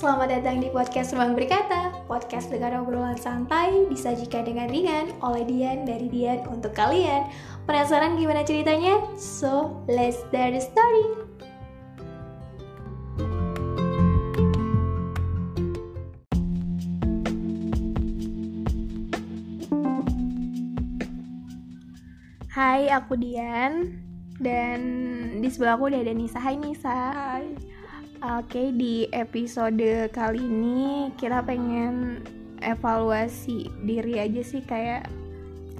Selamat datang di podcast Ruang Berkata Podcast dengan obrolan santai Disajikan dengan ringan oleh Dian dari Dian untuk kalian. Penasaran gimana ceritanya? So, let's start the story. Hai, aku Dian. Dan di sebelah aku udah ada Nisa. Hai Nisa. Hai Oke, di episode kali ini kita pengen evaluasi diri aja sih kayak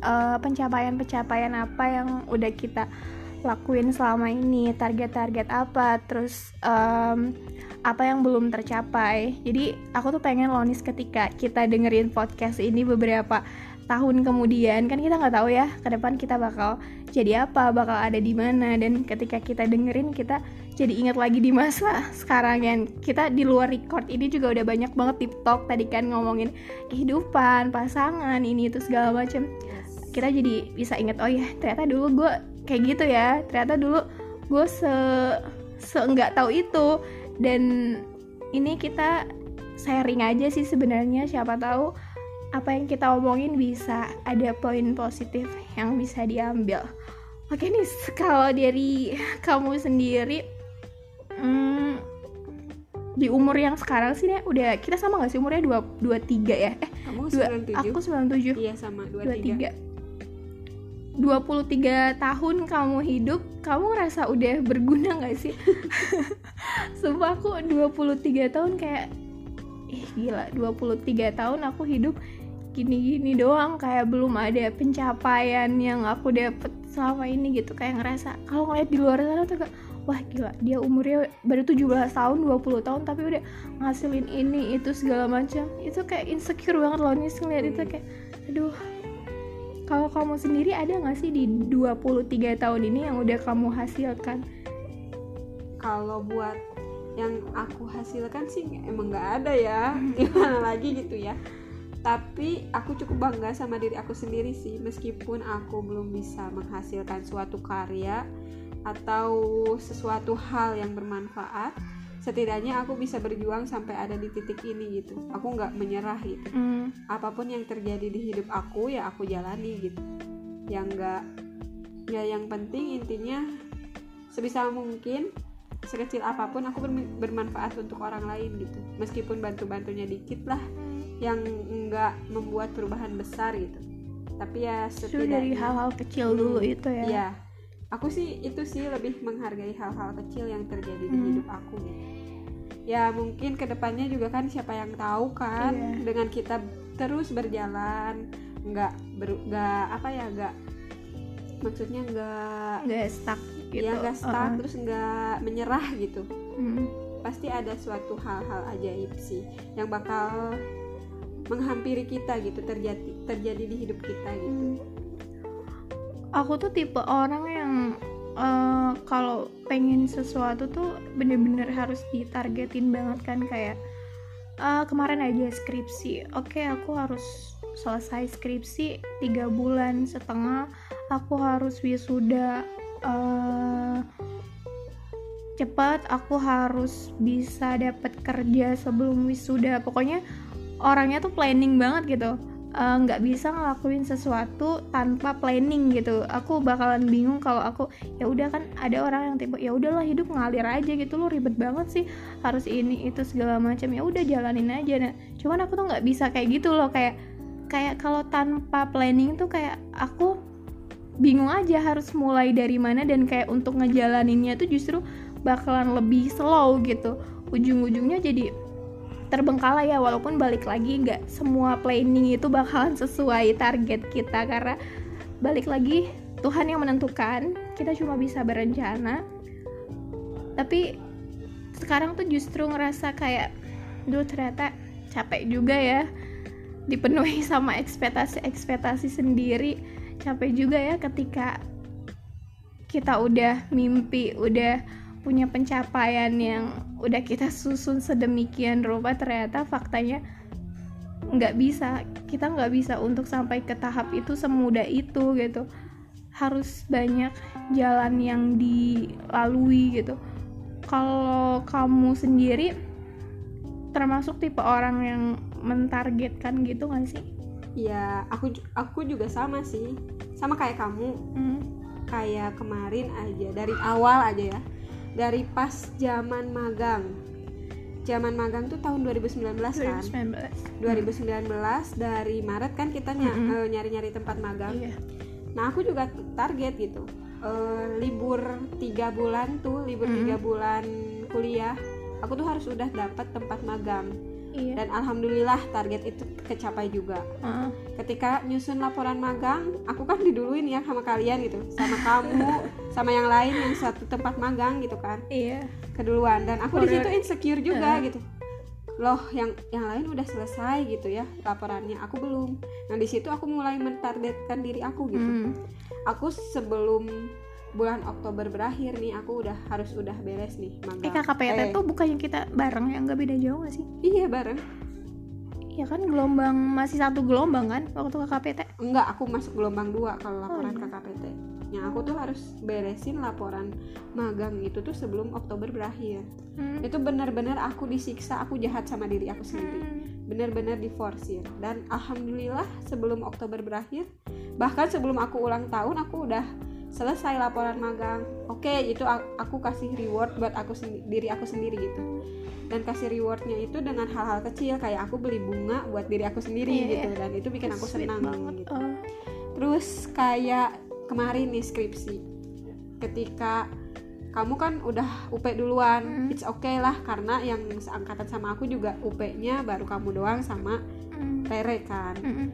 uh, pencapaian-pencapaian apa yang udah kita lakuin selama ini, target-target apa, terus um, apa yang belum tercapai. Jadi aku tuh pengen lonis ketika kita dengerin podcast ini beberapa tahun kemudian kan kita nggak tahu ya ke depan kita bakal jadi apa bakal ada di mana. Dan ketika kita dengerin kita jadi ingat lagi di masa sekarang. Yang kita di luar record ini juga udah banyak banget TikTok tadi kan ngomongin kehidupan pasangan ini itu segala macam kita jadi bisa ingat oh ya ternyata dulu gue kayak gitu ya. Ternyata dulu gue se se nggak tahu itu. Dan ini kita sharing aja sih sebenarnya siapa tahu apa yang kita omongin bisa ada poin positif yang bisa diambil. Oke nih, kalau dari kamu sendiri, hmm, di umur yang sekarang sih nih, udah kita sama gak sih umurnya dua dua tiga ya? Eh, kamu dua, Aku sembilan tujuh. Iya sama dua tiga. 23 tahun kamu hidup, kamu ngerasa udah berguna gak sih? Sumpah aku 23 tahun kayak Ih gila, 23 tahun aku hidup gini-gini doang kayak belum ada pencapaian yang aku dapet selama ini gitu. Kayak ngerasa kalau ngeliat di luar sana tuh kayak wah gila dia umurnya baru 17 tahun 20 tahun tapi udah ngasilin ini itu segala macam. Itu kayak insecure banget loh nih ngeliat itu kayak aduh kalau kamu sendiri ada gak sih di 23 tahun ini yang udah kamu hasilkan? Kalau buat yang aku hasilkan sih emang nggak ada ya. Gimana lagi gitu ya tapi aku cukup bangga sama diri aku sendiri sih meskipun aku belum bisa menghasilkan suatu karya atau sesuatu hal yang bermanfaat setidaknya aku bisa berjuang sampai ada di titik ini gitu. Aku nggak menyerah gitu. Mm. apa pun yang terjadi di hidup aku ya aku jalani gitu. Yang nggak ya yang penting intinya sebisa mungkin sekecil apa pun aku bermanfaat untuk orang lain gitu. Meskipun bantu bantunya dikit lah yang enggak membuat perubahan besar gitu tapi ya setidaknya dari hal-hal kecil dulu itu ya ya aku sih itu sih lebih menghargai hal-hal kecil yang terjadi hmm. di hidup aku gitu ya mungkin ke depannya juga kan siapa yang tahu kan yeah. dengan kita terus berjalan nggak ber nggak apa ya nggak maksudnya nggak nggak stuck gitu ya nggak stuck uh -uh. terus nggak menyerah gitu hmm. pasti ada suatu hal-hal ajaib sih yang bakal menghampiri kita gitu terjadi terjadi di hidup kita gitu. Aku tuh tipe orang yang uh, kalau pengen sesuatu tuh bener-bener harus ditargetin banget kan kayak uh, kemarin aja skripsi. Oke okay, aku harus selesai skripsi tiga bulan setengah. Aku harus wisuda uh, cepat. Aku harus bisa dapat kerja sebelum wisuda. Pokoknya orangnya tuh planning banget gitu. Eh, nggak uh, bisa ngelakuin sesuatu tanpa planning gitu. Aku bakalan bingung kalau aku ya udah kan ada orang yang tipe ya udahlah hidup ngalir aja gitu. Lo ribet banget sih harus ini itu segala macam. Ya udah jalanin aja. Nah cuman aku tuh nggak bisa kayak gitu loh. Kayak kayak kalau tanpa planning tuh kayak aku bingung aja harus mulai dari mana dan kayak untuk ngejalaninnya tuh justru bakalan lebih slow gitu. Ujung-ujungnya jadi terbengkalai ya walaupun balik lagi nggak semua planning itu bakalan sesuai target kita karena balik lagi Tuhan yang menentukan kita cuma bisa berencana. Tapi sekarang tuh justru ngerasa kayak duh ternyata capek juga ya dipenuhi sama ekspektasi-ekspektasi sendiri. Capek juga ya ketika kita udah mimpi udah punya pencapaian yang udah kita susun sedemikian rupa ternyata faktanya nggak bisa. Kita nggak bisa untuk sampai ke tahap itu semudah itu gitu. Harus banyak jalan yang dilalui gitu. Kalau kamu sendiri termasuk tipe orang yang mentargetkan gitu gak sih? Ya aku aku juga sama sih. Sama kayak kamu. Hmm. kayak kemarin aja dari awal aja ya dari pas zaman magang. Zaman magang tuh tahun 2019 kan? 2019 2019 dari Maret kan kita ny- Mm-mm. eh, nyari-nyari tempat magang. Iya. Nah aku juga target gitu Eh, libur tiga bulan tuh libur Mm-mm. tiga bulan kuliah aku tuh harus udah dapat tempat magang iya. Dan alhamdulillah target itu kecapai juga. Heeh. ketika nyusun laporan magang aku kan diduluin ya sama kalian gitu. Sama kamu sama yang lain yang satu tempat magang gitu kan. Iya. Keduluan. Dan aku di situ insecure juga Heeh. gitu. Loh yang yang lain udah selesai gitu ya laporannya. Aku belum. Nah di situ aku mulai mentargetkan diri aku gitu. Hmm. aku sebelum bulan Oktober berakhir nih aku udah harus udah beres nih magang eh KKPT Eh, tuh bukannya kita bareng yang gak beda jauh gak sih? Iya bareng. Iya kan gelombang masih satu gelombang kan waktu KKPT enggak aku masuk gelombang dua kalau laporan iya. KKPT yang aku tuh harus beresin laporan magang itu tuh sebelum Oktober berakhir. Hmm. itu benar-benar aku disiksa aku jahat sama diri aku sendiri. Hmm. benar-benar diforsir. Dan alhamdulillah sebelum Oktober berakhir bahkan sebelum aku ulang tahun aku udah selesai laporan magang oke itu a- aku kasih reward buat aku sendi- diri aku sendiri gitu dan kasih rewardnya itu dengan hal-hal kecil kayak aku beli bunga buat diri aku sendiri Iya, gitu dan itu bikin aku senang banget gitu Oh. terus kayak kemarin nih skripsi ketika kamu kan udah UP duluan Hmm. it's okay lah karena yang seangkatan sama aku juga UP-nya baru kamu doang sama Hmm. Rere kan Mm-mm.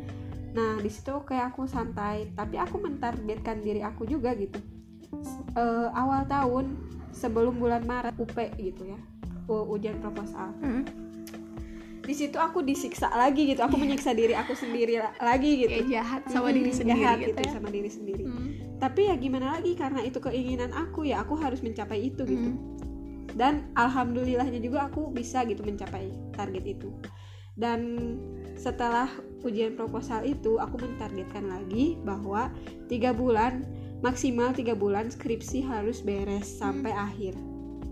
Nah di situ kayak aku santai tapi aku mentargetkan diri aku juga gitu. Eh, awal tahun sebelum bulan Maret UP gitu ya ujian proposal. Mm-mm. di situ aku disiksa lagi gitu aku menyiksa diri aku sendiri la- lagi gitu. Kayak jahat sama Mm, diri sendiri jahat gitu, ya. sama diri sendiri. Hmm. tapi ya gimana lagi karena itu keinginan aku ya aku harus mencapai itu gitu. Hmm. dan alhamdulillahnya juga aku bisa gitu mencapai target itu. Dan setelah ujian proposal itu aku mentargetkan lagi bahwa tiga bulan maksimal tiga bulan skripsi harus beres sampai akhir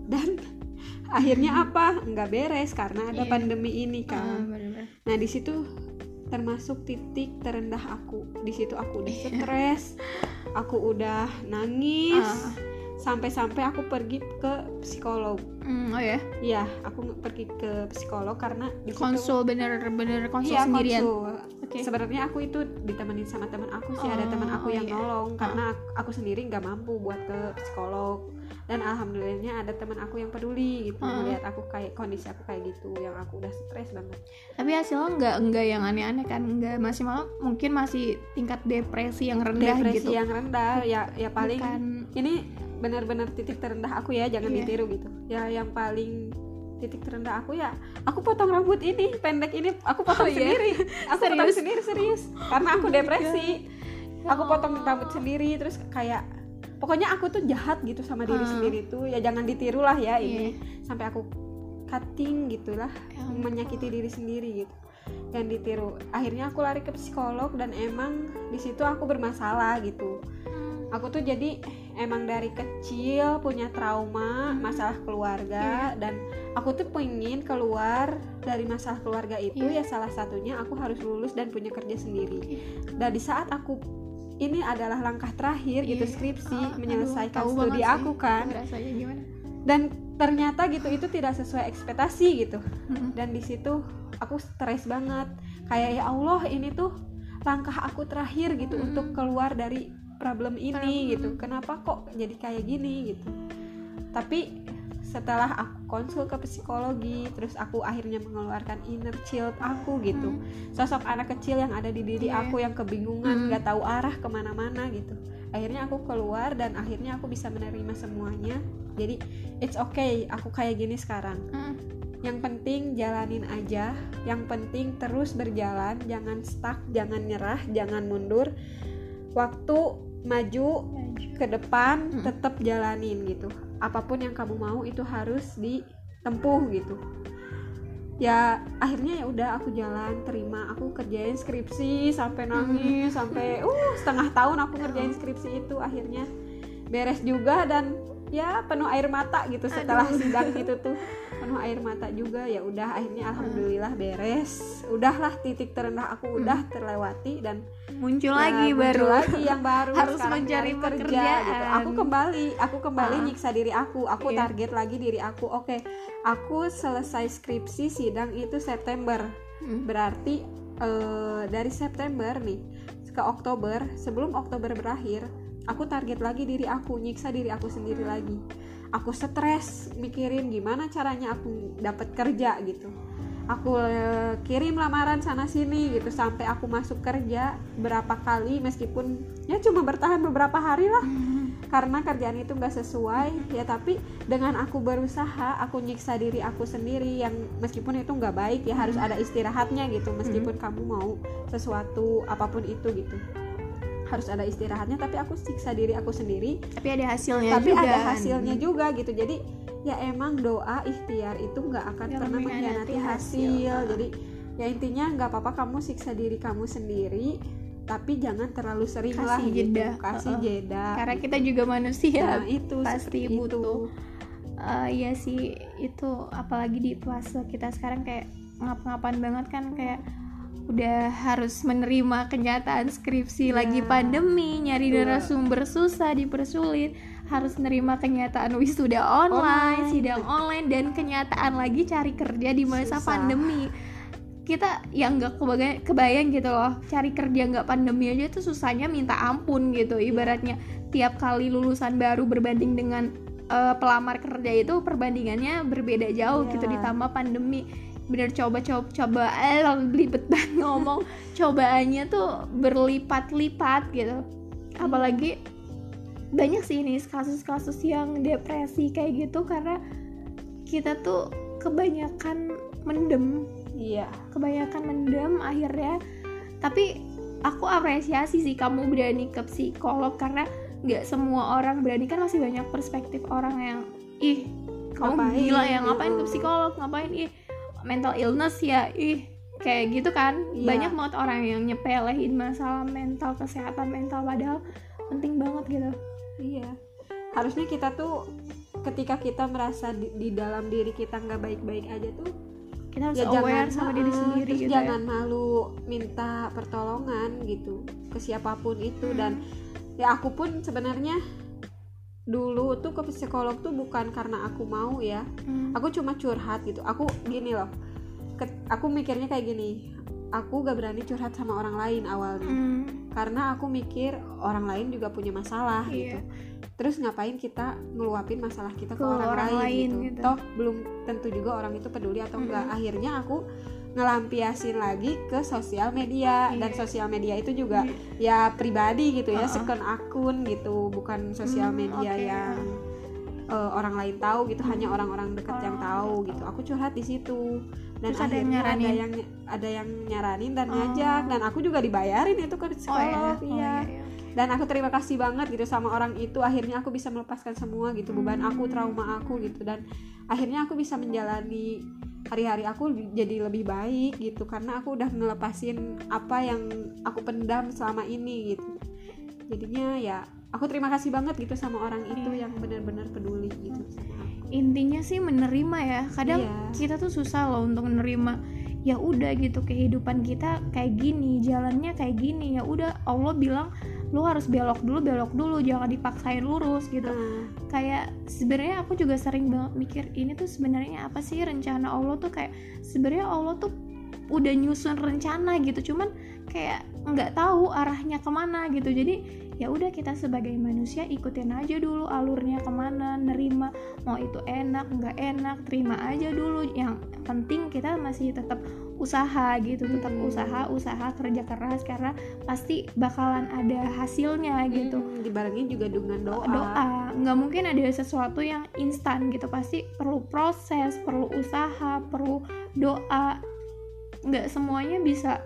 dan akhirnya apa nggak beres karena ada Iya. pandemi ini kan bener-bener. Nah di situ termasuk titik terendah aku. Di situ aku udah stres, aku udah nangis, Ah. Sampai-sampai aku pergi ke psikolog. Hmm, oh ya Iya, aku pergi ke psikolog karena di situ- konsul bener-bener konsul Iya, sendirian konsul. Oke. Sebenarnya aku itu ditemenin sama teman aku sih, ada Oh, teman aku yang iya. nolong karena aku, aku sendiri nggak mampu buat ke psikolog. Dan alhamdulillahnya ada teman aku yang peduli gitu Ah. melihat aku kayak kondisi aku kayak gitu, yang aku udah stres banget. tapi hasilnya nggak nggak yang aneh-aneh kan nggak masih malah mungkin masih tingkat depresi yang rendah Depresi gitu yang rendah, ya ya paling Bukan ini benar-benar titik terendah aku ya jangan Iya. ditiru gitu. Ya yang paling titik terendah aku ya aku potong rambut ini pendek ini aku potong Oh, sendiri. Aku potong Serius? sendiri serius. Karena aku Oh depresi. Ya aku potong rambut sendiri terus kayak pokoknya aku tuh jahat gitu sama diri Ah. sendiri tuh. Ya jangan ditiru lah ya ini. Sampai aku cutting gitulah Ya ampun. menyakiti diri sendiri gitu. Yang ditiru. Akhirnya aku lari ke psikolog dan emang di situ aku bermasalah gitu. Hmm. Aku tuh jadi emang dari kecil punya trauma Hmm. masalah keluarga dan aku tuh pengen keluar dari masalah keluarga itu Iya. ya salah satunya aku harus lulus dan punya kerja sendiri dan di saat aku ini adalah langkah terakhir gitu Iya. skripsi aduh, menyelesaikan tahu studi aku sih. kan rasanya gimana dan ternyata gitu itu tidak sesuai ekspektasi gitu Hmm. dan di situ aku stres banget kayak ya Allah ini tuh langkah aku terakhir gitu Mm. untuk keluar dari problem ini Problem. gitu kenapa kok jadi kayak gini gitu tapi setelah aku konsul ke psikologi terus aku akhirnya mengeluarkan inner child aku gitu Hmm. sosok anak kecil yang ada di diri Iya. aku yang kebingungan Hmm. nggak tahu arah ke mana-mana gitu akhirnya aku keluar dan akhirnya aku bisa menerima semuanya jadi it's okay aku kayak gini sekarang Hmm. yang penting jalanin aja yang penting terus berjalan jangan stuck jangan nyerah jangan mundur waktu maju ke depan Mm. tetap jalanin gitu. Apa pun yang kamu mau itu harus ditempuh gitu. Ya akhirnya ya udah aku jalan terima. Aku kerjain skripsi sampai nangis sampai uh setengah tahun aku ngerjain skripsi itu. Akhirnya beres juga dan ya penuh air mata gitu setelah Aduh. sidang itu tuh. Penuh air mata juga ya udah akhirnya alhamdulillah beres. Udahlah titik terendah aku udah terlewati dan muncul ya, lagi muncul baru lagi yang baru Harus mencari kerja pekerjaan. gitu aku kembali aku kembali Ah. nyiksa diri aku aku Iya. target lagi diri aku oke aku selesai skripsi sidang itu September Hmm. berarti eh, dari September nih ke Oktober sebelum Oktober berakhir aku target lagi diri aku nyiksa diri aku sendiri lagi aku stres mikirin gimana caranya aku dapat kerja gitu aku eh, kirim lamaran sana sini gitu sampai aku masuk kerja berapa kali meskipun ya cuma bertahan beberapa hari lah. Karena kerjaan itu nggak sesuai ya tapi dengan aku berusaha aku nyiksa diri aku sendiri yang meskipun itu nggak baik ya harus ada istirahatnya gitu. Meskipun kamu mau sesuatu apa pun itu gitu. Harus ada istirahatnya tapi aku siksa diri aku sendiri. Tapi ada hasilnya tapi juga. ada hasilnya juga gitu. Jadi ya emang doa ikhtiar itu nggak akan Jangan pernah mengkhianati hasil. hasil jadi ya intinya nggak apa-apa kamu siksa diri kamu sendiri tapi jangan terlalu sering lah Kasih gitu jeda. kasih Heeh. jeda karena kita juga manusia nah itu pasti butuh. itu. Eh, iya sih itu apalagi di fase kita sekarang kayak ngap-ngapan banget kan kayak udah harus menerima kenyataan skripsi Ya. lagi pandemi nyari narasumber susah dipersulit harus nerima kenyataan wisuda online, Online. sidang online dan kenyataan lagi cari kerja di masa Susah. pandemi kita yang nggak kebayang, kebayang gitu loh cari kerja nggak pandemi aja itu susahnya minta ampun gitu Iya. ibaratnya tiap kali lulusan baru berbanding dengan eh, pelamar kerja itu perbandingannya berbeda jauh Iya. gitu ditambah pandemi bener coba coba coba eh belibet banget ngomong cobaannya tuh berlipat-lipat gitu apalagi banyak sih ini kasus-kasus yang depresi kayak gitu karena kita tuh kebanyakan mendem. Iya. Kebanyakan mendem akhirnya. Tapi aku apresiasi sih kamu berani ke psikolog karena nggak semua orang berani. Kan masih banyak perspektif orang yang ih kamu Ngapain? gila ya ngapain ke psikolog? Ngapain? Ih mental illness ya? Ih kayak gitu kan. Iya. banyak banget orang yang nyepelehin masalah mental kesehatan mental padahal penting banget gitu iya. Harusnya kita tuh ketika kita merasa di, di dalam diri kita nggak baik-baik aja tuh kita harus ya aware jangan sama diri sendiri terus gitu jangan ya malu minta pertolongan gitu ke siapa pun itu. Hmm. dan ya aku pun sebenarnya dulu tuh ke psikolog tuh bukan karena aku mau ya. Hmm. aku cuma curhat gitu. Aku gini loh ke- aku mikirnya kayak gini aku gak berani curhat sama orang lain awalnya Hmm. karena aku mikir orang lain juga punya masalah Iya. gitu terus ngapain kita ngeluapin masalah kita ke, Ke orang, orang lain, lain gitu. gitu. toh belum tentu juga orang itu peduli atau enggak Mm-mm. akhirnya aku ngelampiasin lagi ke sosial media dan Iya. sosial media itu juga ya pribadi gitu ya Uh-uh. second akun gitu bukan sosial Hmm, media oke. yang eh, orang lain tahu gitu hanya orang-orang dekat yang tahu gitu. Aku curhat di situ. Dan Terus ada yang akhirnya ada nyaranin? yang ada yang nyaranin dan Oh. ngajak. Dan aku juga dibayarin itu ke oh psikolog ya iya. iya. dan aku terima kasih banget gitu sama orang itu. Akhirnya aku bisa melepaskan semua gitu beban aku trauma aku gitu. Dan akhirnya aku bisa menjalani hari-hari aku jadi lebih baik gitu karena aku udah ngelepasin apa yang aku pendam selama ini gitu. Jadinya ya aku terima kasih banget gitu sama orang itu Iya. yang benar-benar peduli gitu sama aku. Intinya sih menerima ya. Kadang Iya. kita tuh susah loh untuk menerima ya udah gitu. Kehidupan kita kayak gini jalannya kayak gini. Ya udah Allah bilang lu harus belok dulu belok dulu. Jangan dipaksain lurus gitu. Nah, kayak sebenarnya aku juga sering banget mikir ini tuh sebenarnya apa sih rencana Allah tuh? Kayak sebenarnya Allah tuh udah nyusun rencana gitu. Cuman kayak nggak tahu arahnya ke mana gitu. Jadi ya udah kita sebagai manusia ikutin aja dulu alurnya ke mana nerima mau itu enak nggak enak terima aja dulu. Yang penting kita masih tetap usaha gitu tetap Hmm. usaha usaha kerja keras karena pasti bakalan ada hasilnya gitu. Hmm, dibarengin juga dengan doa, doa. Nggak mungkin ada sesuatu yang instan gitu. Pasti perlu proses perlu usaha perlu doa. Nggak semuanya bisa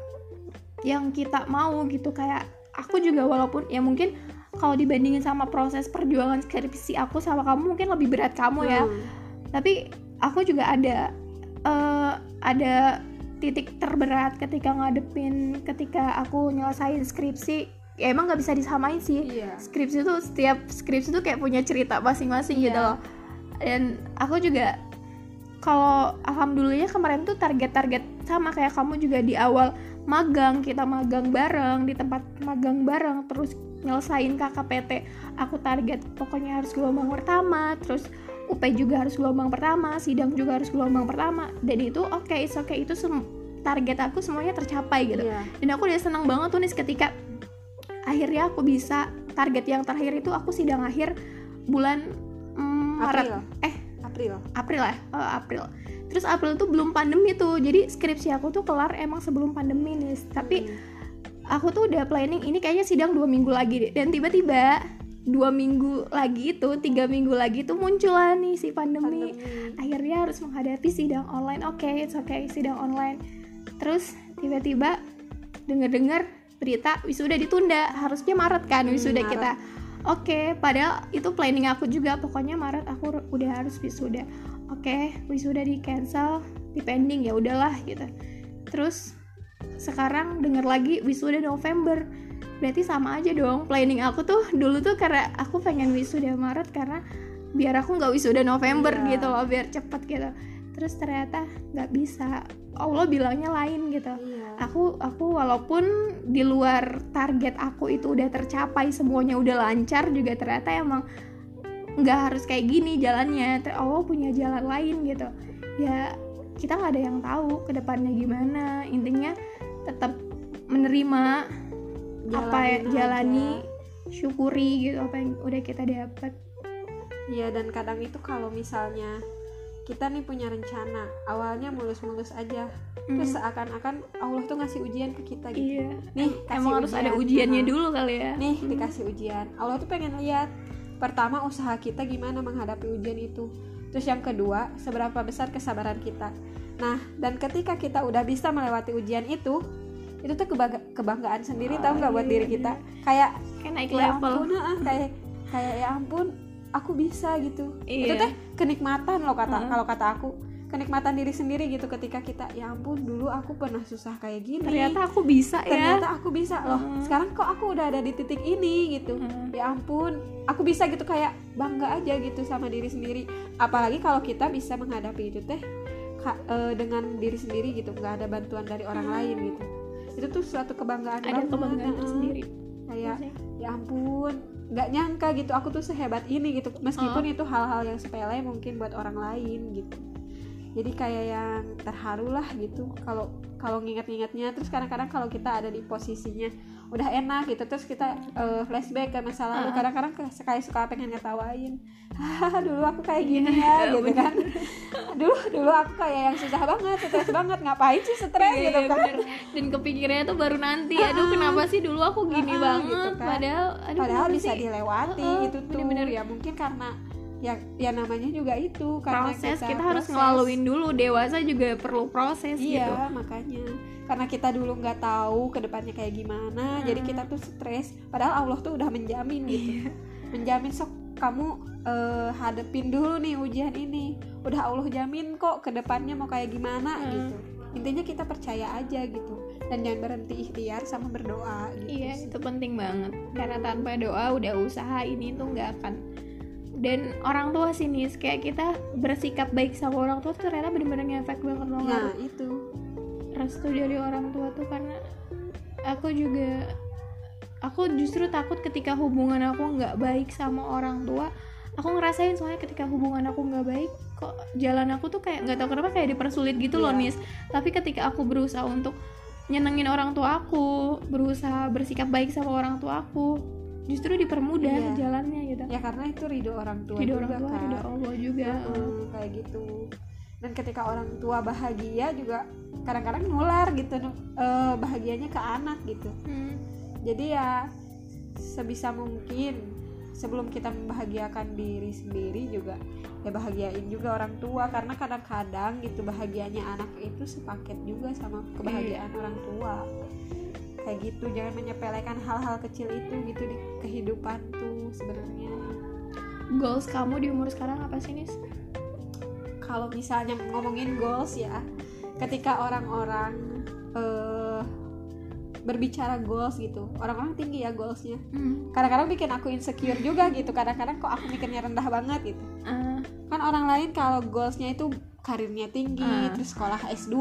yang kita mau gitu. Kayak aku juga walaupun ya mungkin kalau dibandingin sama proses perjuangan skripsi aku sama kamu mungkin lebih berat kamu ya. Hmm. tapi aku juga ada eh, ada titik terberat ketika ngadepin ketika aku nyelesain skripsi. Ya emang nggak bisa disamain sih. Iya. Skripsi tuh setiap skripsi tuh kayak punya cerita masing-masing Iya. gitu loh. Dan aku juga kalau alhamdulillahnya kemarin tuh target-target sama kayak kamu juga di awal magang kita magang bareng di tempat magang bareng terus nyelesain KKPT aku target pokoknya harus gelombang pertama terus UP juga harus gelombang pertama sidang juga harus gelombang pertama. Dan itu oke okay, oke okay, itu target aku semuanya tercapai gitu. Iya. dan aku udah senang banget tuh nih ketika akhirnya aku bisa target yang terakhir itu aku sidang akhir bulan mm, Maret. April. eh April. April ya? Oh, April terus April tuh belum pandemi tuh jadi skripsi aku tuh kelar emang sebelum pandemi nih. Tapi Hmm. aku tuh udah planning ini kayaknya sidang dua minggu lagi deh. Dan tiba-tiba dua minggu lagi itu tiga minggu lagi tuh muncul lah nih si pandemi, Pandemi. akhirnya harus menghadapi sidang online. Oke it's okay sidang online. Terus tiba-tiba denger-dengar berita wisuda ditunda. Harusnya Maret kan Hmm, wisuda Maret. kita. Oke padahal itu planning aku juga. Pokoknya Maret aku udah harus wisuda oke wisuda di cancel di pending ya udahlah gitu. Terus sekarang denger lagi wisuda November. Berarti sama aja dong planning aku tuh dulu tuh karena aku pengen wisuda Maret karena biar aku nggak wisuda November Iya. gitu loh biar cepet gitu. Terus ternyata nggak bisa. Allah bilangnya lain gitu. Iya. aku aku walaupun di luar target aku itu udah tercapai semuanya udah lancar juga ternyata emang nggak harus kayak gini jalannya. Allah punya jalan lain gitu. Ya kita nggak ada yang tahu ke depannya gimana. Intinya tetap menerima apa yang Jalanin jalani aja. syukuri gitu apa yang udah kita dapat Iya dan kadang itu kalau misalnya kita nih punya rencana awalnya mulus-mulus aja. Terus seakan-akan Allah tuh ngasih ujian ke kita gitu. Iya. Nih emang harus ada ujian. ujiannya Nah, dulu kali ya. Nih dikasih ujian. Allah tuh pengen lihat pertama usaha kita gimana menghadapi ujian itu terus yang kedua seberapa besar kesabaran kita nah dan ketika kita udah bisa melewati ujian itu itu tuh kebangga- kebanggaan sendiri Oh, tau nggak buat iya, diri iya. kita kayak kayak naik ya level ampun kayak kayak ya ampun aku bisa gitu itu Iya. teh kenikmatan loh kata Heeh. kalau kata aku kenikmatan diri sendiri gitu ketika kita ya ampun dulu aku pernah susah kayak gini. Ternyata aku bisa ya. Ternyata aku bisa. Loh Heeh. sekarang kok aku udah ada di titik ini gitu. Heeh. ya ampun aku bisa gitu kayak bangga aja gitu sama diri sendiri. Apalagi kalau kita bisa menghadapi itu teh ka- eh, dengan diri sendiri gitu nggak ada bantuan dari orang lain gitu. Itu tuh suatu kebanggaan ada banget kebanggaan Heeh. tersendiri. Kayak Maksudnya, ya ampun nggak nyangka gitu aku tuh sehebat ini gitu. Meskipun itu hal-hal yang sepele mungkin buat orang lain gitu jadi kayak yang terharu lah gitu kalau kalau nginget-ngingetnya terus kadang-kadang kalau kita ada di posisinya udah enak gitu terus kita eh, flashback ke masa lalu kadang-kadang ke- kayak suka pengen ngetawain dulu aku kayak gini ya gitu bener. kan dulu dulu aku kayak yang susah banget stres banget ngapain sih stres Iya, gitu iya, kan bener. dan kepikirannya tuh baru nanti aduh kenapa sih dulu aku gini Ah, banget gitu kan. padahal aduh padahal bisa sih? dilewati Heeh, itu tuh bener-bener. ya mungkin karena ya ya namanya juga itu karena proses kita, harus proses. ngelaluin dulu dewasa juga perlu proses iya gitu makanya karena kita dulu nggak tahu ke depannya kayak gimana Hmm. jadi kita tuh stres padahal Allah tuh udah menjamin gitu Iya. menjamin sok kamu eh, hadepin dulu nih ujian ini udah Allah jamin kok ke depannya mau kayak gimana Hmm. gitu intinya kita percaya aja gitu dan jangan berhenti ikhtiar sama berdoa gitu iya sih. itu penting banget karena tanpa doa udah usaha ini tuh nggak akan dan orang tua sini kayak kita bersikap baik sama orang tua tuh ternyata bener-bener ngefek banget loh nah itu. Restu dari orang tua tuh karena aku juga aku justru takut ketika hubungan aku nggak baik sama orang tua aku ngerasain soalnya ketika hubungan aku nggak baik kok jalan aku tuh kayak nggak tahu kenapa kayak dipersulit gitu loh Iya. nis. Tapi ketika aku berusaha untuk nyenengin orang tua aku berusaha bersikap baik sama orang tua aku justru dipermudah Iya. jalannya gitu. Ya karena itu ridho orang tua ridho juga orang tua kan. Ridho Allah juga. Heeh, kayak gitu. Dan ketika orang tua bahagia juga kadang-kadang nular gitu eh, bahagianya ke anak gitu. Hmm. jadi ya sebisa mungkin sebelum kita membahagiakan diri sendiri juga ya bahagiain juga orang tua. Karena kadang-kadang gitu bahagianya anak itu sepaket juga sama kebahagiaan orang tua kayak gitu. Jangan menyepelekan hal-hal kecil itu gitu di kehidupan tuh sebenarnya. Goals kamu di umur sekarang apa sih nis? Kalau misalnya ngomongin goals ya ketika orang-orang eh, berbicara goals gitu orang-orang tinggi ya goalsnya. Hmm. kadang-kadang bikin aku insecure juga gitu. Kadang-kadang kok aku mikirnya rendah banget gitu. Ah, kan orang lain kalau goalsnya itu karirnya tinggi Ah. terus sekolah S2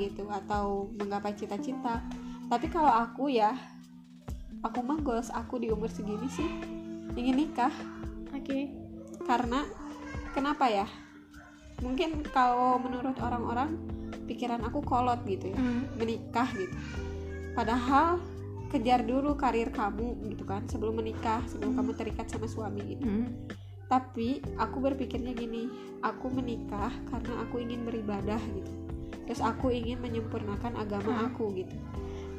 gitu atau menggapai cita-cita tapi kalau aku ya aku mah goals aku di umur segini sih ingin nikah. Oke. Karena kenapa ya? Mungkin kalau menurut orang-orang pikiran aku kolot gitu ya Hmm. menikah gitu. Padahal kejar dulu karir kamu gitu kan sebelum menikah sebelum kamu terikat sama suami gitu. Hmm. tapi aku berpikirnya gini aku menikah karena aku ingin beribadah gitu. Terus aku ingin menyempurnakan agama Hmm. aku gitu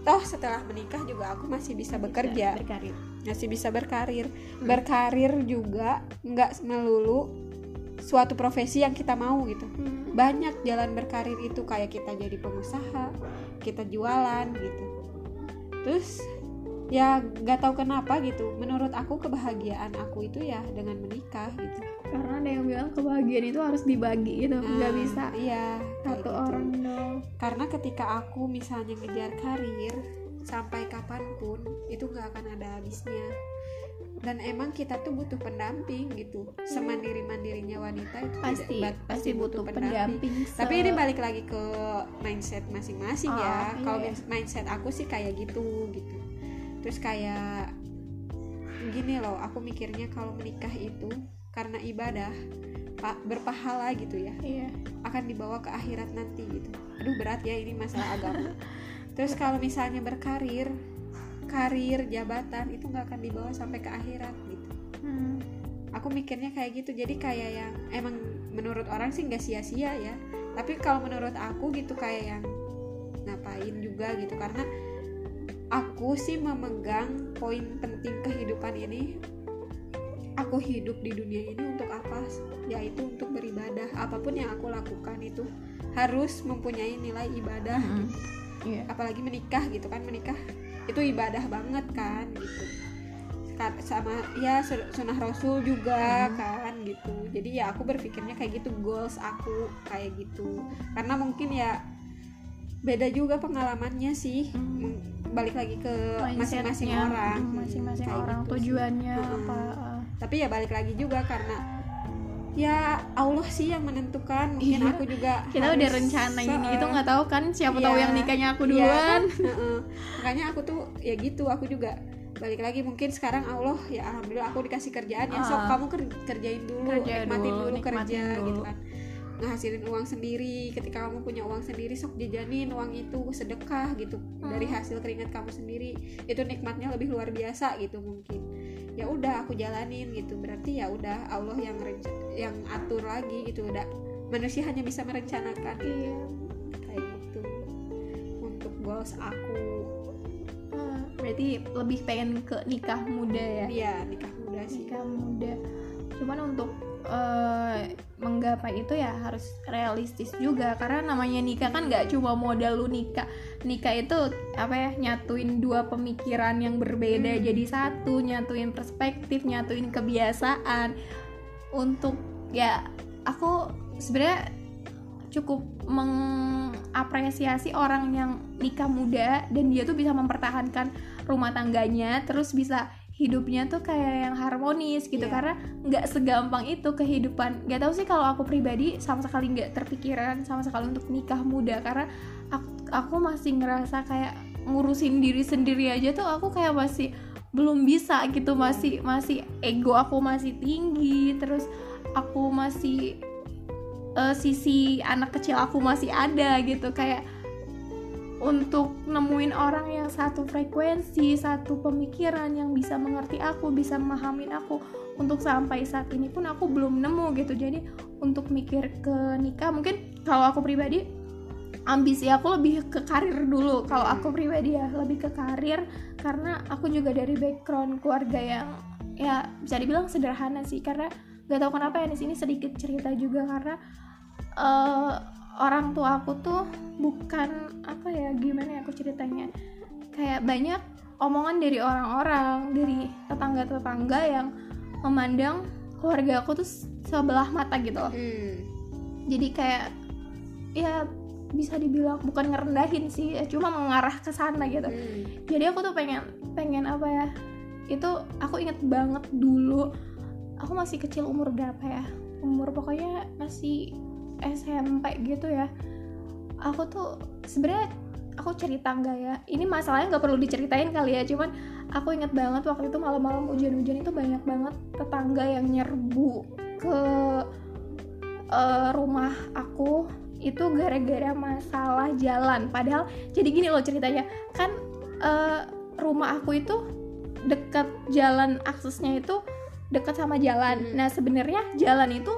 toh setelah menikah juga aku masih bisa bekerja. berkarir. Masih bisa berkarir. Berkarir juga nggak melulu suatu profesi yang kita mau gitu. Hmm. banyak jalan berkarir itu kayak kita jadi pengusaha kita jualan gitu. Terus ya nggak tahu kenapa gitu. Menurut aku kebahagiaan aku itu ya dengan menikah gitu karena ada yang bilang kebahagiaan itu harus dibagi gitu nggak Nah, bisa iya. satu gitu. orang dong karena ketika aku misalnya ngejar karir sampai kapan pun itu nggak akan ada habisnya. Dan emang kita tuh butuh pendamping gitu. Semandiri mandirinya wanita itu tidak- pasti pasti butuh pendamping tapi se- ini balik lagi ke mindset masing-masing Oh, ya. Iya, kalau iya. min- mindset aku sih kayak gitu gitu. Terus kayak gini loh aku mikirnya kalau menikah itu karena ibadah pak berpahala gitu ya iya. akan dibawa ke akhirat nanti gitu. Aduh berat ya ini masalah agama. Terus kalau misalnya berkarir karir jabatan itu nggak akan dibawa sampai ke akhirat gitu. Hmm. aku mikirnya kayak gitu. Jadi kayak yang emang menurut orang sih nggak sia-sia ya. Tapi kalau menurut aku gitu kayak yang ngapain juga gitu. Karena aku sih memegang poin penting kehidupan ini aku hidup di dunia ini untuk apa yaitu untuk beribadah apa pun yang aku lakukan itu harus mempunyai nilai ibadah Hmm. gitu. iya apalagi menikah gitu kan menikah itu ibadah banget kan gitu sama ya su- sunnah rasul juga Hmm. kan gitu jadi ya aku berpikirnya kayak gitu goals aku kayak gitu karena mungkin ya beda juga pengalamannya sih Hmm. Balik lagi ke masing-masing orang Hmm, masing-masing orang gitu sih. tujuannya Mm-mm. apa tapi ya balik lagi juga karena ya Allah sih yang menentukan mungkin Iya. aku juga kita udah harus rencana ini se- itu nggak tahu kan siapa Iya. tahu yang nikahnya aku Iya, duluan Heeh. makanya aku tuh ya gitu aku juga balik lagi mungkin sekarang Allah ya alhamdulillah aku dikasih kerjaan ya sok Ah. kamu ker- kerjain dulu Kerja nikmatin dulu, dulu, nikmatin kerja dulu. gitu kan ngehasilin uang sendiri ketika kamu punya uang sendiri sok jajanin uang itu sedekah gitu dari Hmm. hasil keringat kamu sendiri itu nikmatnya lebih luar biasa gitu mungkin ya udah aku jalanin gitu. Berarti ya udah Allah yang yang atur lagi gitu. Udah manusia hanya bisa merencanakan. Iya. Kayak gitu. Untuk goals aku. Ah, berarti lebih pengen ke nikah muda ya? Iya nikah muda sih nikah muda. Cuman untuk eh, menggapai itu ya harus realistis juga. Karena namanya nikah kan nggak cuma modal lu nikah. Nikah itu apa ya nyatuin dua pemikiran yang berbeda. Hmm. jadi satu nyatuin perspektif nyatuin kebiasaan. Untuk ya aku sebenarnya cukup mengapresiasi orang yang nikah muda dan dia tuh bisa mempertahankan rumah tangganya terus bisa hidupnya tuh kayak yang harmonis gitu. Iya. karena nggak segampang itu kehidupan. Nggak tahu sih kalau aku pribadi sama sekali nggak terpikiran sama sekali untuk nikah muda. Karena aku, aku masih ngerasa kayak ngurusin diri sendiri aja tuh aku kayak masih belum bisa gitu. Masih masih ego aku masih tinggi. Terus aku masih eh, sisi anak kecil aku masih ada gitu. Kayak untuk nemuin orang yang satu frekuensi, satu pemikiran yang bisa mengerti aku, bisa memahamin aku untuk sampai saat ini pun aku belum nemu gitu. Jadi untuk mikir ke nikah mungkin kalau aku pribadi ambisi aku lebih ke karir dulu. Kalau aku pribadi ya lebih ke karir karena aku juga dari background keluarga yang ya bisa dibilang sederhana sih karena gak tahu kenapa ya di sini sedikit cerita juga karena eh, orang tua aku tuh bukan apa ya gimana ya aku ceritanya kayak banyak omongan dari orang-orang dari tetangga-tetangga yang memandang keluarga aku tuh sebelah mata gitu loh Hmm. jadi kayak ya bisa dibilang bukan ngerendahin sih ya cuma mengarah ke sana gitu Hmm. jadi aku tuh pengen pengen apa ya itu aku inget banget dulu aku masih kecil umur berapa ya umur pokoknya masih SMP gitu ya. Aku tuh sebenarnya aku cerita enggak ya? Ini masalahnya nggak perlu diceritain kali ya cuman aku inget banget waktu itu malam-malam hujan-hujan itu banyak banget tetangga yang nyerbu ke uh, rumah aku itu gara-gara masalah jalan. Padahal jadi gini loh ceritanya kan uh, rumah aku itu dekat jalan aksesnya itu dekat sama jalan. Hmm. nah sebenarnya jalan itu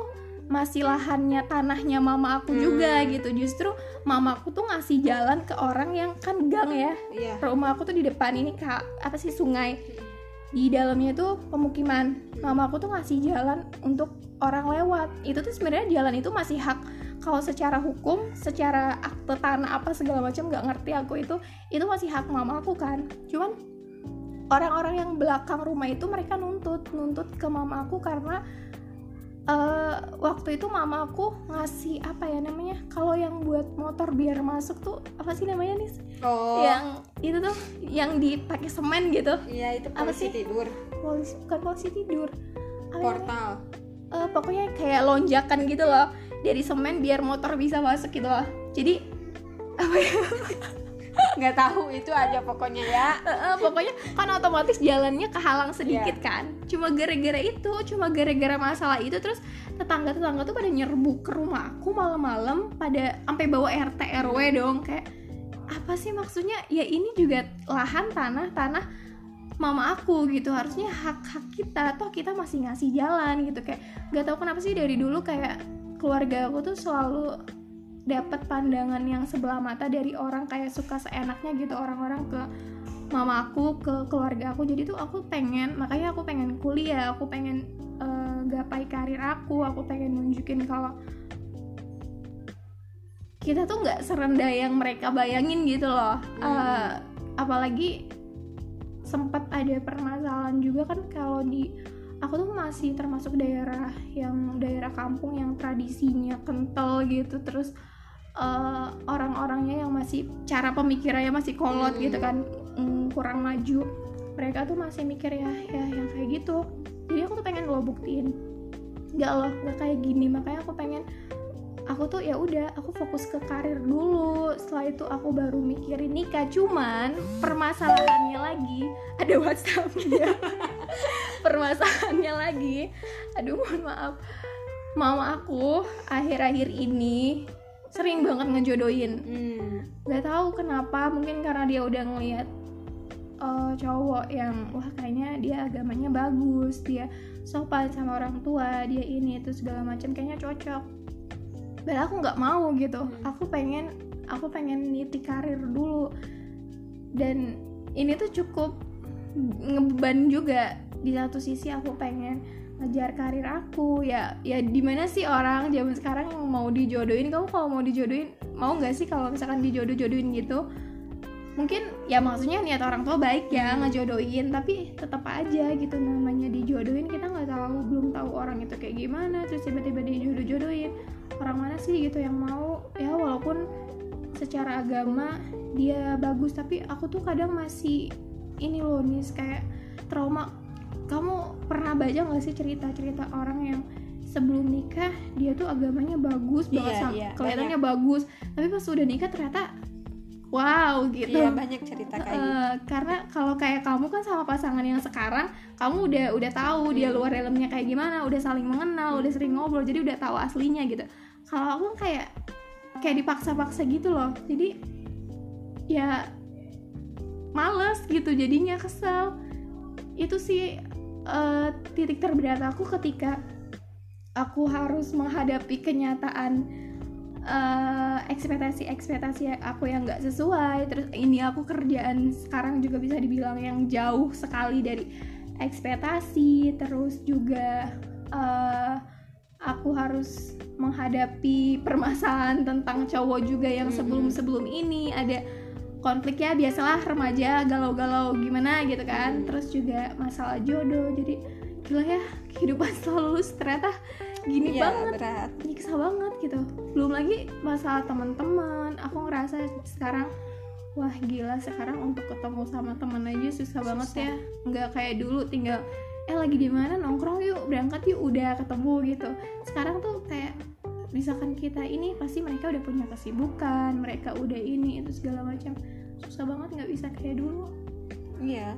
masih lahannya tanahnya mama aku hmm. juga gitu. Justru mama aku tuh ngasih jalan ke orang yang kan gang ya. Yeah. rumah aku tuh di depan ini kak. Apa sih sungai? Di dalamnya tuh pemukiman. Mama aku tuh ngasih jalan untuk orang lewat. Itu tuh sebenarnya jalan itu masih hak. Kalau secara hukum secara akte tanah apa segala macam nggak ngerti aku itu itu masih hak mama aku kan. Cuman orang-orang yang belakang rumah itu mereka nuntut nuntut ke mama aku karena uh, waktu itu mama aku ngasih apa ya namanya? Kalau yang buat motor biar masuk tuh apa sih namanya nih oh. yang itu tuh yang dipakai semen gitu. Iya itu polisi tidur. Polisi bukan polisi tidur. Apa portal. Uh, pokoknya kayak lonjakan gitu loh. Dari semen biar motor bisa masuk gitu loh. Jadi apa ya nggak tahu itu aja pokoknya ya. Pokoknya kan otomatis jalannya kehalang sedikit yeah. kan. Cuma gara-gara itu cuma gara-gara masalah itu terus tetangga-tetangga tuh pada nyerbu ke rumah aku malam-malam pada sampai bawa RT RW dong kayak apa sih maksudnya? Ya ini juga lahan tanah tanah mama aku gitu. Harusnya hak hak kita. Toh kita masih ngasih jalan gitu kayak gak tau kenapa sih dari dulu kayak keluarga aku tuh selalu dapat pandangan yang sebelah mata dari orang kayak suka seenaknya gitu orang-orang ke mama aku ke keluarga aku. Jadi tuh aku pengen makanya aku pengen kuliah aku pengen uh, gapai karir aku aku pengen nunjukin kalau kita tuh nggak serendah yang mereka bayangin gitu loh. Uh, apalagi sempat ada permasalahan juga kan kalau di aku tuh masih termasuk daerah yang daerah kampung yang tradisinya kental gitu terus uh, orang-orangnya yang masih cara pemikirannya masih kolot hmm. gitu kan mm, kurang maju. Mereka tuh masih mikir ya ya yang kayak gitu. Jadi aku tuh pengen lo buktiin. Nggak loh nggak kayak gini. Makanya aku pengen aku tuh ya udah aku fokus ke karir dulu. Setelah itu aku baru mikirin nikah. Cuman permasalahannya lagi ada WhatsAppnya. Permasalahannya lagi aduh mohon maaf. Mama aku akhir-akhir ini sering banget ngejodohin. Hmm. nggak tahu kenapa mungkin karena dia udah ngeliat uh, cowok yang wah kayaknya dia agamanya bagus dia sopan sama orang tua dia ini itu segala macam kayaknya cocok. Dan aku nggak mau gitu. Hmm. aku pengen aku pengen niti karir dulu. Dan ini tuh cukup ngebeban juga. Di satu sisi aku pengen ngejar karir aku. Ya ya di mana sih orang zaman sekarang yang mau dijodohin? Kamu kalau mau dijodohin mau nggak sih kalau misalkan dijodoh-jodohin gitu? Mungkin ya maksudnya niat orang tua baik ya hmm. ngejodohin tapi tetap aja gitu namanya dijodohin kita nggak tahu belum tahu orang itu kayak gimana terus tiba-tiba dijodoh-jodohin. Orang mana sih gitu yang mau? Ya walaupun secara agama dia bagus tapi aku tuh kadang masih ini loh nih kayak trauma kamu pernah baca nggak sih cerita-cerita orang yang sebelum nikah dia tuh agamanya bagus banget iya, iya, kelihatannya banyak. bagus tapi pas udah nikah ternyata wow gitu iya banyak cerita kayak uh, gitu karena kalau kayak kamu kan sama pasangan yang sekarang kamu udah udah tahu hmm. dia luar dalamnya kayak gimana udah saling mengenal hmm. udah sering ngobrol jadi udah tahu aslinya gitu kalau aku kayak kayak dipaksa-paksa gitu loh jadi ya males gitu jadinya kesel itu sih uh, titik terberat aku ketika aku harus menghadapi kenyataan uh, ekspektasi-ekspektasi aku yang nggak sesuai. Terus ini aku kerjaan sekarang juga bisa dibilang yang jauh sekali dari ekspektasi. Terus juga uh, aku harus menghadapi permasalahan tentang cowok juga yang sebelum-sebelum ini. Ada konflik ya biasalah remaja galau-galau gimana gitu kan. Terus juga masalah jodoh jadi gila ya kehidupan selalu ternyata gini ya, banget berat. nyiksa banget gitu. Belum lagi masalah teman-teman aku ngerasa sekarang wah gila sekarang untuk ketemu sama teman aja susah, susah banget ya. Nggak kayak dulu tinggal eh lagi di mana? Nongkrong yuk berangkat yuk. Udah ketemu gitu. Sekarang tuh kayak misalkan kita ini pasti mereka udah punya kesibukan mereka udah ini itu segala macam. Susah banget nggak bisa kayak dulu. Iya.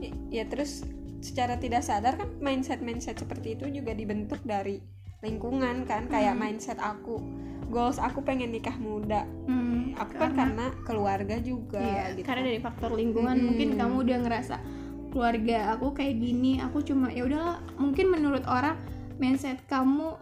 Ya, ya terus secara tidak sadar kan mindset mindset seperti itu juga dibentuk dari lingkungan kan kayak Hmm. mindset aku. Goals aku pengen nikah muda. Hmm, aku kan karena keluarga juga iya, gitu. karena dari faktor lingkungan Mm-mm. mungkin kamu udah ngerasa keluarga aku kayak gini aku cuma ya udahlah mungkin menurut orang mindset kamu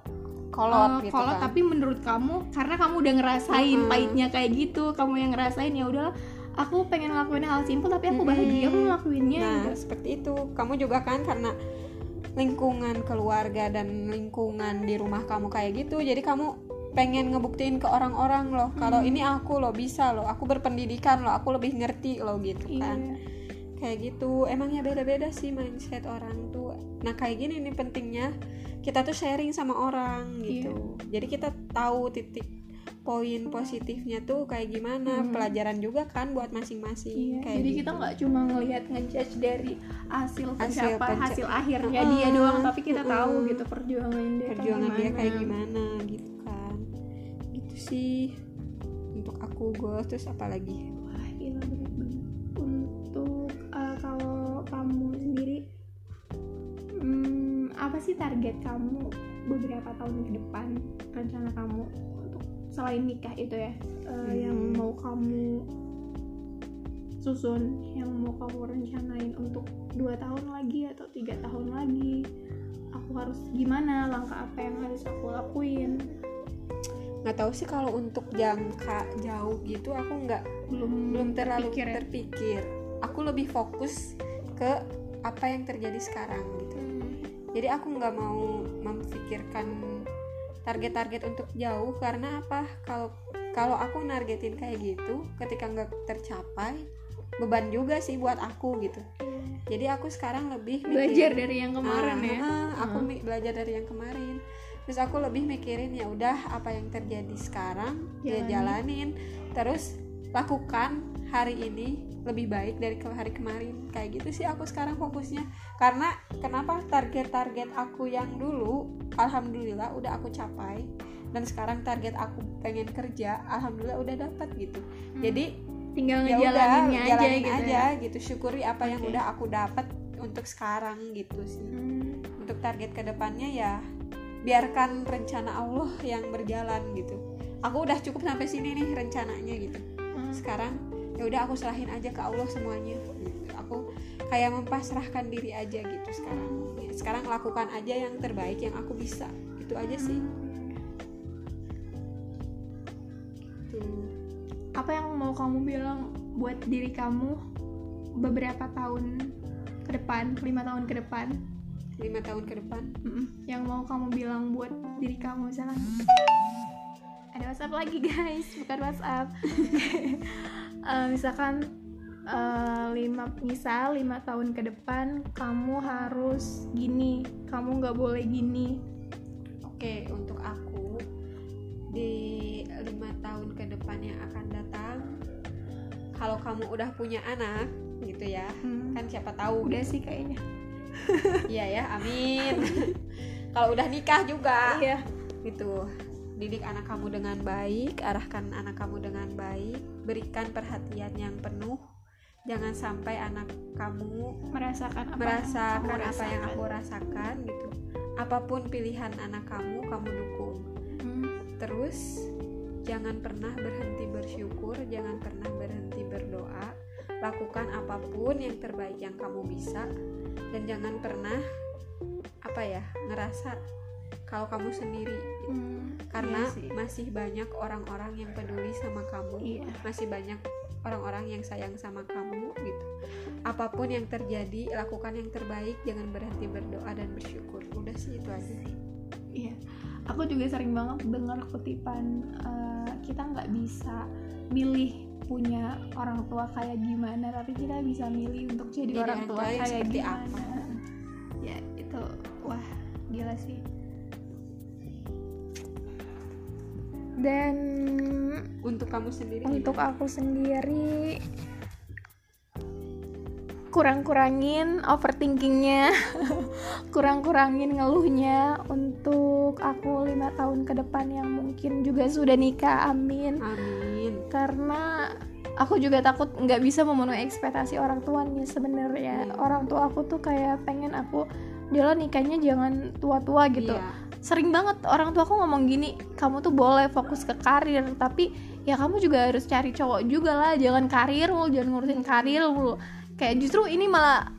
kolot eh, gitu kolot, kan tapi menurut kamu karena kamu udah ngerasain Mm-mm. pahitnya kayak gitu kamu yang ngerasain ya udahlah aku pengen ngelakuin hal simpel tapi aku bahagia aku ngelakuinnya nah gitu. seperti itu kamu juga kan karena lingkungan keluarga dan lingkungan di rumah kamu kayak gitu jadi kamu pengen ngebuktiin ke orang-orang loh kalau Hmm. ini aku loh bisa loh aku berpendidikan loh aku lebih ngerti loh gitu iya kan kayak gitu emangnya beda-beda sih mindset orang nah kayak gini nih pentingnya kita tuh sharing sama orang gitu jadi kita tahu titik poin positifnya tuh kayak gimana Hmm. pelajaran juga kan buat masing-masing Iya, kayak jadi gitu. kita nggak cuma ngelihat ngejudge dari hasil Hasil penca- hasil akhirnya Heeh, dia doang tapi kita tahu heeh. gitu perjuangan dia perjuangan dia kayak gimana. gimana gitu kan gitu sih untuk aku gue terus apa lagi Wah, gila berat banget. Untuk uh, kalau kamu sendiri, hmm, apa sih target kamu beberapa tahun ke depan? Rencana kamu untuk selain nikah itu ya, uh, Hmm. yang mau kamu susun, yang mau kamu rencanain untuk dua tahun lagi atau tiga tahun lagi? Aku harus gimana? Langkah apa yang harus aku lakuin? nggak tahu sih kalau untuk jangka jauh gitu aku nggak Belum belum terlalu terpikir ya? terpikir aku lebih fokus ke apa yang terjadi sekarang gitu Hmm. Jadi aku nggak mau memikirkan target-target untuk jauh karena apa kalau kalau aku nargetin kayak gitu ketika nggak tercapai beban juga sih buat aku gitu jadi aku sekarang lebih mikir- Belajar dari yang kemarin Ah, ya. ah, aku Hmm. mi- belajar dari yang kemarin terus aku lebih mikirin ya udah apa yang terjadi sekarang ya Jalanin. jalanin terus lakukan hari ini lebih baik dari ke hari kemarin kayak gitu sih aku sekarang fokusnya karena kenapa target-target aku yang dulu alhamdulillah udah aku capai dan sekarang target aku pengen kerja alhamdulillah udah dapat gitu Hmm. jadi tinggal ya udah ngejalaninnya aja jalanin gitu aja ya. gitu syukuri apa yang Oke. udah aku dapat untuk sekarang gitu sih Hmm. untuk target ke depannya ya biarkan rencana Allah yang berjalan gitu aku udah cukup sampai sini nih rencananya gitu. Sekarang ya udah aku serahin aja ke Allah semuanya. Gitu. aku kayak mempasrahkan diri aja gitu sekarang. Ya, sekarang lakukan aja yang terbaik yang aku bisa. Itu aja sih. Apa yang mau kamu bilang buat diri kamu beberapa tahun ke depan lima tahun ke depan? Lima tahun ke depan? Yang mau kamu bilang buat diri kamu misalkan ada WhatsApp lagi guys. Bukan WhatsApp. Eh, misalkan eh, lima misal lima tahun ke depan kamu harus gini. Kamu nggak boleh gini. Oke, untuk aku di lima tahun ke depan yang akan datang, kalau kamu udah punya anak, gitu ya, Hmm. kan siapa tahu, udah sih kayaknya. Iya ya, amin. kalau udah nikah juga, iya. Gitu, didik anak kamu dengan baik, arahkan anak kamu dengan baik, berikan perhatian yang penuh, jangan sampai anak kamu merasakan apa merasakan kamu apa yang aku rasakan, gitu. Apa pun pilihan anak kamu, kamu dukung. Hmm. Terus jangan pernah berhenti bersyukur, jangan pernah berhenti berdoa. Lakukan apa pun yang terbaik yang kamu bisa dan jangan pernah apa ya, ngerasa kalau kamu sendiri gitu. Hmm, Karena iya sih. masih banyak orang-orang yang peduli sama kamu. Iya. Masih banyak orang-orang yang sayang sama kamu gitu. Apa pun yang terjadi, lakukan yang terbaik, jangan berhenti berdoa dan bersyukur. Udah sih itu aja. Iya, aku juga sering banget dengar kutipan eh, kita nggak bisa milih punya orang tua kayak gimana, tapi kita bisa milih untuk jadi, Jadi orang tua kayak gimana. apa. Ya itu, wah gila sih. Dan Untuk kamu sendiri untuk gimana? aku sendiri, kurang-kurangin overthinkingnya kurang-kurangin ngeluhnya untuk aku lima tahun ke depan yang mungkin juga sudah nikah amin amin karena aku juga takut nggak bisa memenuhi ekspektasi orang tuanya sebenarnya Hmm. orang tua aku tuh kayak pengen aku dia nikahnya jangan tua-tua gitu Iya. Sering banget orang tua aku ngomong gini kamu tuh boleh fokus ke karir tapi ya kamu juga harus cari cowok juga lah. Jangan karir mulu jangan ngurusin karir mulu. Kayak justru ini malah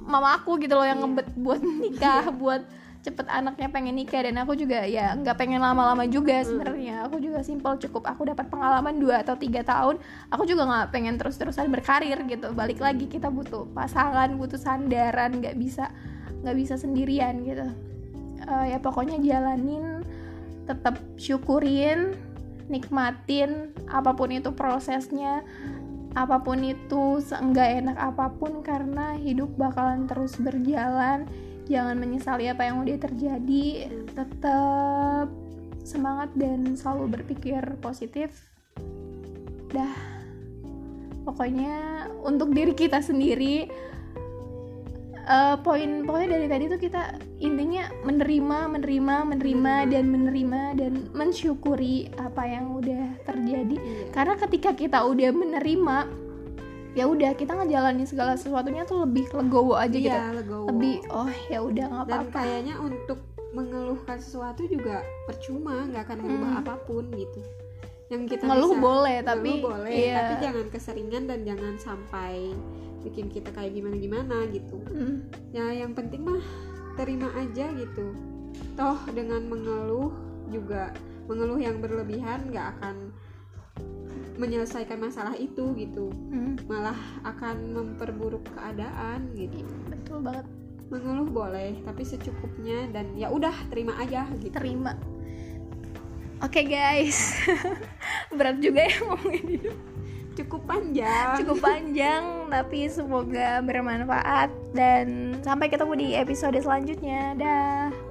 mama aku gitu loh yang Iya. ngebet buat nikah buat cepet anaknya pengen nikah. Dan aku juga ya nggak pengen lama-lama juga sebenarnya. Aku juga simpel cukup. Aku dapat pengalaman 2 atau tiga tahun aku juga nggak pengen terus-terusan berkarir gitu. Balik lagi kita butuh pasangan butuh sandaran nggak bisa nggak bisa sendirian gitu Eh, ya pokoknya jalanin tetap syukurin nikmatin apa pun itu prosesnya apa pun itu seenggak enak apa pun karena hidup bakalan terus berjalan. Jangan menyesali apa yang udah terjadi. Tetap semangat dan selalu berpikir positif. Dah. Pokoknya untuk diri kita sendiri eh, poin pokoknya dari tadi tuh kita intinya menerima menerima menerima dan menerima dan mensyukuri apa yang udah terjadi Iya. karena ketika kita udah menerima ya udah kita ngejalanin segala sesuatunya tuh lebih legowo aja gitu Iya, legowo. lebih oh ya udah nggak dan apa-apa kayaknya untuk mengeluhkan sesuatu juga percuma nggak akan merubah Hmm. apa pun gitu yang kita ngeluh bisa boleh tapi ngeluh boleh iya. tapi jangan keseringan dan jangan sampai bikin kita kayak gimana gimana gitu. Mm, ya yang penting mah terima aja gitu. Toh dengan mengeluh juga mengeluh yang berlebihan nggak akan menyelesaikan masalah itu gitu. Mm, malah akan memperburuk keadaan gitu. Betul banget. Mengeluh boleh tapi secukupnya dan ya udah terima aja gitu. Terima. Oke guys. Berat juga ya ngomongin hidup cukup panjang. Cukup panjang tapi semoga bermanfaat. Dan sampai ketemu di episode selanjutnya. Dah